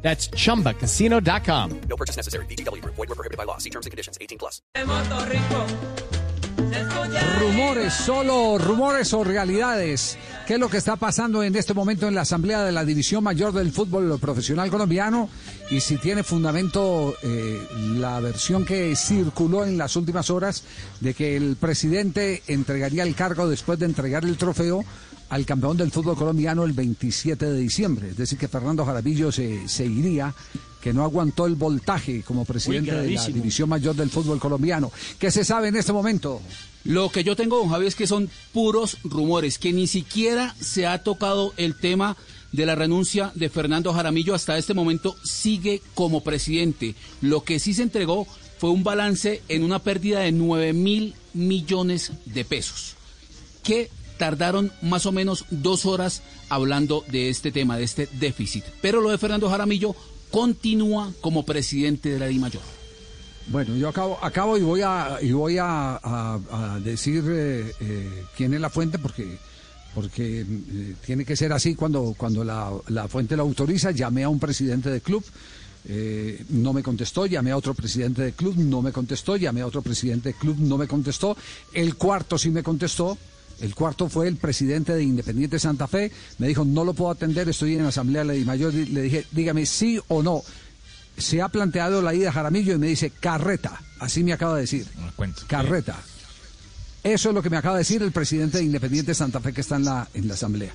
That's chumbacasino.com. No purchase necessary. BGW. Void were prohibited by law. See terms and conditions. 18 plus. Rumores, solo rumores o realidades. ¿Qué es lo que está pasando en este momento en la Asamblea de la División Mayor del Fútbol Profesional Colombiano? Y si tiene fundamento eh, la versión que circuló en las últimas horas de que el presidente entregaría el cargo después de entregar el trofeo al campeón del fútbol colombiano el 27 de diciembre. Es decir, que Fernando Jarabillo se, se iría, que no aguantó el voltaje como presidente de la. División Mayor del Fútbol Colombiano. ¿Qué se sabe en este momento? Lo que yo tengo, don Javi, es que son puros rumores, que ni siquiera se ha tocado el tema de la renuncia de Fernando Jaramillo. Hasta este momento sigue como presidente. Lo que sí se entregó fue un balance en una pérdida de 9 mil millones de pesos. Que tardaron más o menos dos horas hablando de este tema, de este déficit. Pero lo de Fernando Jaramillo continúa como presidente de la DIMAYOR. Bueno, yo acabo, y voy a, y voy a, decir eh, eh, quién es la fuente porque, porque eh, tiene que ser así cuando, cuando la, la fuente lo autoriza. Llamé a un presidente del club, no me contestó, llamé a otro presidente del club, no me contestó, llamé a otro presidente del club, no me contestó. El cuarto sí me contestó. El cuarto fue el presidente de Independiente Santa Fe. Me dijo, no lo puedo atender, estoy en la Asamblea de Mayor. Le dije, dígame sí o no se ha planteado la ida a Jaramillo y me dice carreta, así me acaba de decir. Carreta. Eso es lo que me acaba de decir el presidente de Independiente Santa Fe que está en la, en la asamblea.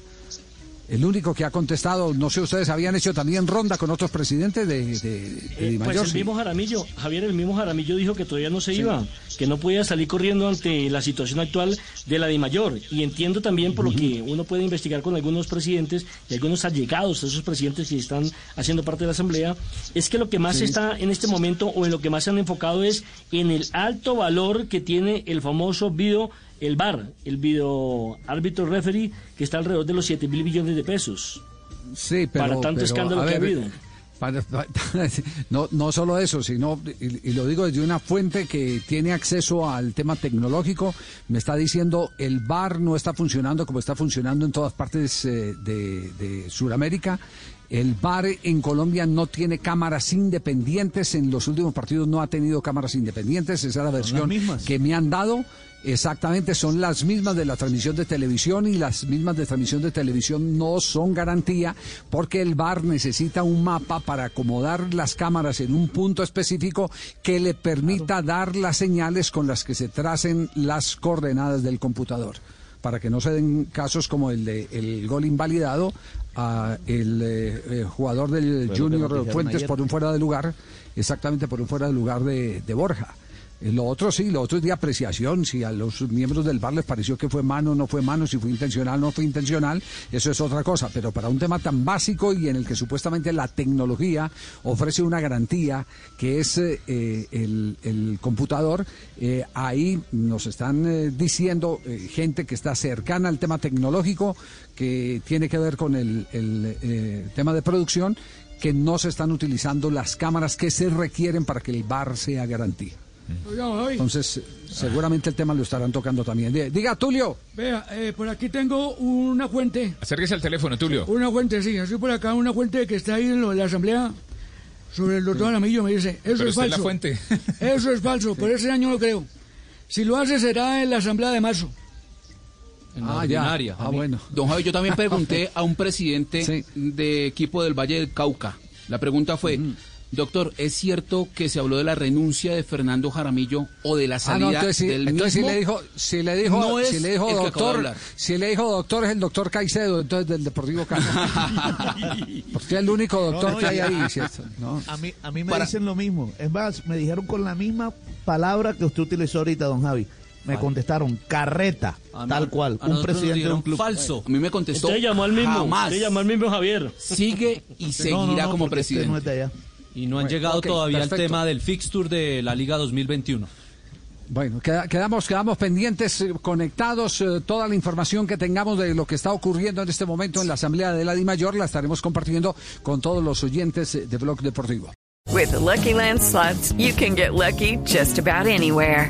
El único que ha contestado, no sé, ustedes habían hecho también ronda con otros presidentes de, de, de Eh, Dimayor, pues el mismo Jaramillo, Javier, el mismo Jaramillo dijo que todavía no se iba, que no podía salir corriendo ante la situación actual de la Dimayor. Y entiendo también por lo que uno puede investigar con algunos presidentes y algunos allegados a esos presidentes que están haciendo parte de la Asamblea, es que lo que más Sí. está en este momento o en lo que más se han enfocado es en el alto valor que tiene el famoso video, el VAR, el video árbitro referee, que está alrededor de los 7 mil millones de pesos. Sí, pero, para tanto pero, escándalo que ha habido. para- para- no, no solo eso, sino, y, y lo digo desde una fuente que tiene acceso al tema tecnológico, me está diciendo el VAR no está funcionando como está funcionando en todas partes eh, de, de Sudamérica. El VAR en Colombia no tiene cámaras independientes, en los últimos partidos no ha tenido cámaras independientes, esa es la versión que me han dado. Exactamente, son las mismas de la transmisión de televisión y las mismas de transmisión de televisión no son garantía porque el VAR necesita un mapa para acomodar las cámaras en un punto específico que le permita dar las señales con las que se tracen las coordenadas del computador. Para que no se den casos como el de el gol invalidado a el eh, eh, jugador del Junior Fuentes por un fuera de lugar, exactamente por un fuera de lugar de, de Borja. Eh, Lo otro sí, lo otro es de apreciación, si a los miembros del bar les pareció que fue mano, no fue mano, si fue intencional, no fue intencional, eso es otra cosa, pero para un tema tan básico y en el que supuestamente la tecnología ofrece una garantía, que es eh, eh, el, computador, ahí nos están diciendo gente que está cercana al tema tecnológico, que tiene que ver con el, el, tema de producción, que no se están utilizando las cámaras que se requieren para que el bar sea garantía. Entonces, seguramente el tema lo estarán tocando también. Di- Diga, Tulio. vea, eh, por aquí tengo una fuente, Acérquese al teléfono, Tulio. una fuente, sí, así por acá, una fuente que está ahí en lo de la asamblea sobre el doctor Aramillo, me dice, eso Pero es usted es la falso. fuente. Eso es falso, pero ese año no creo. Si lo hace será en la asamblea de marzo. En Ah, ya. Ah, bueno. Don Javi, yo también pregunté a un presidente Sí. de equipo del Valle del Cauca. La pregunta fue, doctor, ¿es cierto que se habló de la renuncia de Fernando Jaramillo o de la Ah, salida no, entonces sí, del entonces mismo? le dijo, si le dijo, No es si le dijo doctor, si le dijo doctor es el doctor Caicedo, entonces del Deportivo Cali. Porque es el único doctor No, no, que hay ahí, ¿cierto? ¿No? A mí, a mí me Para- dicen lo mismo. Es más, me dijeron con la misma palabra que usted utilizó ahorita, don Javi. Me contestaron, carreta, A tal cual. Un presidente de un club. Falso. A mí me contestó Usted llamó al mismo, jamás. usted llamó al mismo Javier. Sigue y seguirá no, no, como este presidente. no es de allá. Y no han Bueno, llegado todavía perfecto. al tema del fixture de la Liga 2021. Bueno, queda- quedamos, quedamos pendientes, eh, conectados. eh, toda la información que tengamos de lo que está ocurriendo en este momento en la Asamblea de la DIMAYOR la estaremos compartiendo con todos los oyentes eh, de Blog Deportivo. With the Lucky Land slots, you can get lucky just about anywhere.